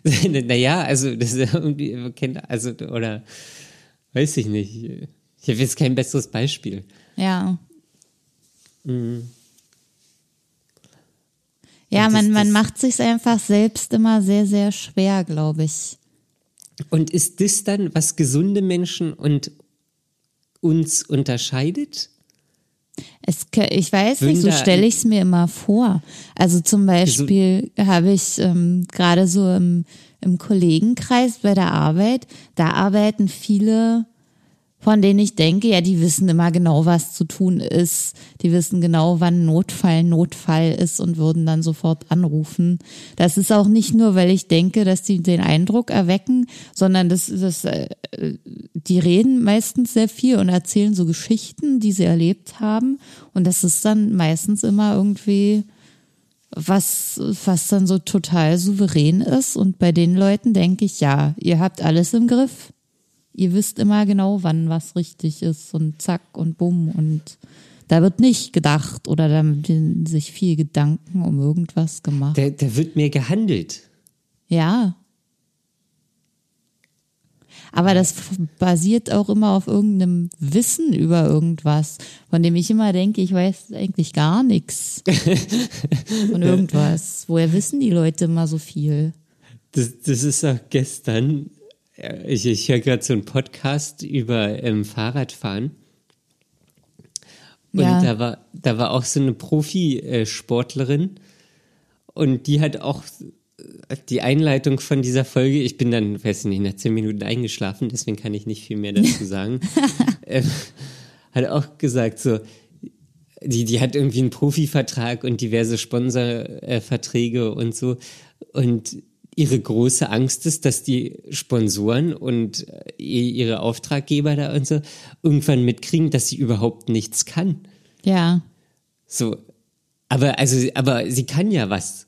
<laughs> naja, also das irgendwie, also, oder weiß ich nicht. Ich habe jetzt kein besseres Beispiel. Ja. Mhm. Ja, das, man, man macht sich einfach selbst immer sehr, sehr schwer, glaube ich. Und ist das dann, was gesunde Menschen und uns unterscheidet? Es, ich weiß nicht, so stelle ich es mir immer vor. Also zum Beispiel habe ich ähm, gerade so im, im Kollegenkreis bei der Arbeit, da arbeiten viele von denen ich denke, ja, die wissen immer genau, was zu tun ist. Die wissen genau, wann Notfall Notfall ist und würden dann sofort anrufen. Das ist auch nicht nur, weil ich denke, dass die den Eindruck erwecken, sondern das, das, äh, die reden meistens sehr viel und erzählen so Geschichten, die sie erlebt haben. Und das ist dann meistens immer irgendwie was, was dann so total souverän ist. Und bei den Leuten denke ich, ja, ihr habt alles im Griff ihr wisst immer genau, wann was richtig ist und zack und bumm und da wird nicht gedacht oder da werden sich viel Gedanken um irgendwas gemacht. Da, da wird mehr gehandelt. Ja. Aber das basiert auch immer auf irgendeinem Wissen über irgendwas, von dem ich immer denke, ich weiß eigentlich gar nichts von <laughs> irgendwas. Woher wissen die Leute immer so viel? Das, das ist auch gestern ich, ich höre gerade so einen Podcast über ähm, Fahrradfahren. Und ja. da war, da war auch so eine Profisportlerin und die hat auch die Einleitung von dieser Folge, ich bin dann, weiß ich nicht, nach zehn Minuten eingeschlafen, deswegen kann ich nicht viel mehr dazu <laughs> sagen, ähm, hat auch gesagt, so, die, die hat irgendwie einen Profivertrag und diverse Sponsorverträge und so. Und ihre große Angst ist, dass die Sponsoren und äh, ihre Auftraggeber da und so irgendwann mitkriegen, dass sie überhaupt nichts kann. Ja. So. Aber, also, aber sie kann ja was.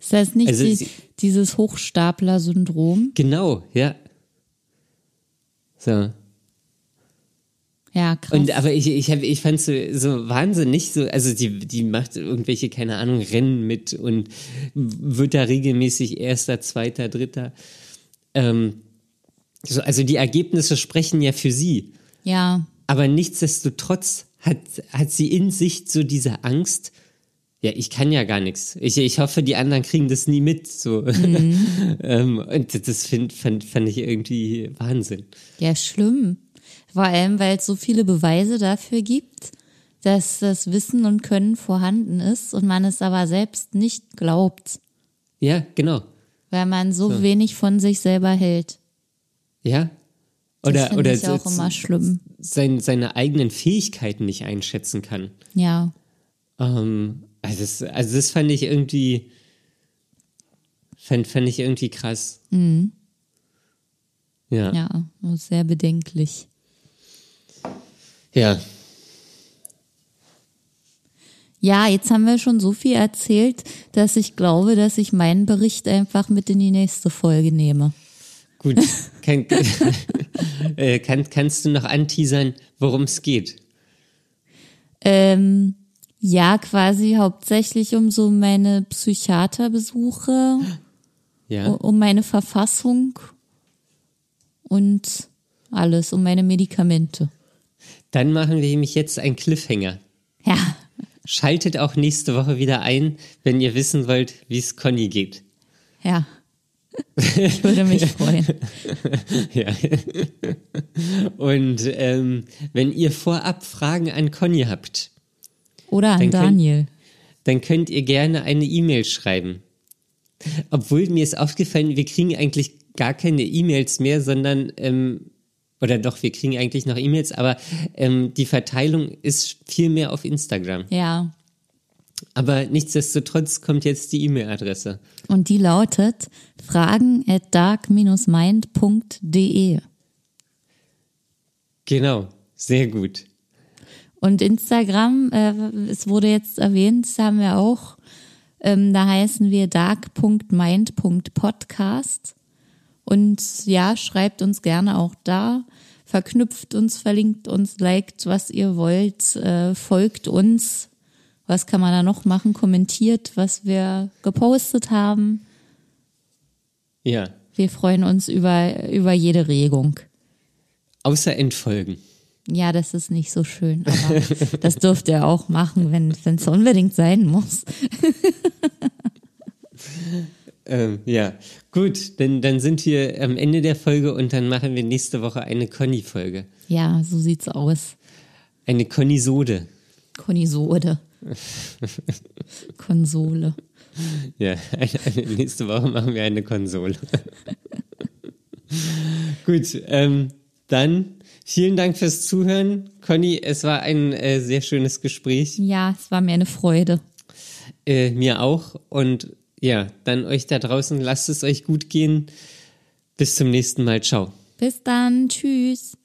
Ist das nicht also die, sie, dieses Hochstapler-Syndrom? Genau, ja. So. Ja, krass. Und aber ich, ich, hab, ich fand so, so wahnsinnig, so, also die, die macht irgendwelche, keine Ahnung, Rennen mit und wird da regelmäßig Erster, Zweiter, Dritter. Ähm, so, also die Ergebnisse sprechen ja für sie. Ja. Aber nichtsdestotrotz hat, hat sie in sich so diese Angst, ja, ich kann ja gar nichts. Ich, ich hoffe, die anderen kriegen das nie mit. So. <laughs> ähm, und das find, fand, fand ich irgendwie Wahnsinn. Ja, schlimm. Vor allem, weil es so viele Beweise dafür gibt, dass das Wissen und Können vorhanden ist und man es aber selbst nicht glaubt, Ja, genau. weil man so, wenig von sich selber hält. Ja. Das Oder, finde oder ich auch so- immer schlimm. sein, seine eigenen Fähigkeiten nicht einschätzen kann. Ja, Ähm, also, das, also das fand ich irgendwie, fand, fand ich irgendwie krass. Ja. ja, sehr bedenklich. Ja. Ja, jetzt haben wir schon so viel erzählt, dass ich glaube, dass ich meinen Bericht einfach mit in die nächste Folge nehme. Gut. <laughs> Kann, <laughs> äh, kann, kannst du noch anteasern, worum es geht? Ähm, ja, quasi hauptsächlich um so meine Psychiaterbesuche, Ja. um meine Verfassung und alles, um meine Medikamente. Dann machen wir nämlich jetzt einen Cliffhanger. Ja, Schaltet auch nächste Woche wieder ein, wenn ihr wissen wollt, wie es Conny geht. ja. Ich würde mich <laughs> freuen. Ja. Und ähm, wenn ihr vorab Fragen an Conny habt, Oder an Dann könnt- Daniel. dann könnt ihr gerne eine E-Mail schreiben. Obwohl mir ist aufgefallen, wir kriegen eigentlich gar keine E-Mails mehr, sondern, ähm, oder doch, wir kriegen eigentlich noch E-Mails, aber ähm, die Verteilung ist viel mehr auf Instagram. Ja. Aber nichtsdestotrotz kommt jetzt die E-Mail-Adresse. Und die lautet fragen at dark-mind.de. Genau, sehr gut. Und Instagram, äh, es wurde jetzt erwähnt, das haben wir auch. Ähm, da heißen wir dark.mind.podcast. Und ja, schreibt uns gerne auch da. Verknüpft uns, verlinkt uns, liked, was ihr wollt, äh, folgt uns. Was kann man da noch machen? Kommentiert, was wir gepostet haben. Ja, Wir freuen uns über, über jede Regung. außer Entfolgen. Ja, das ist nicht so schön, aber <laughs> das dürft ihr auch machen, wenn es unbedingt sein muss. <laughs> Ähm, ja, gut, dann, dann sind wir am Ende der Folge und dann machen wir nächste Woche eine Conny-Folge. Ja, so sieht's aus. Eine Conny-Sode. Konisode. <laughs> Konsole. Ja, eine, eine, nächste Woche machen wir eine Konsole. <laughs> Gut, ähm, dann vielen Dank fürs Zuhören. Conny, es war ein äh, sehr schönes Gespräch. Ja, es war mir eine Freude. Äh, mir auch. Und ja, dann euch da draußen, lasst es euch gut gehen. Bis zum nächsten Mal. Ciao. Bis dann. Tschüss.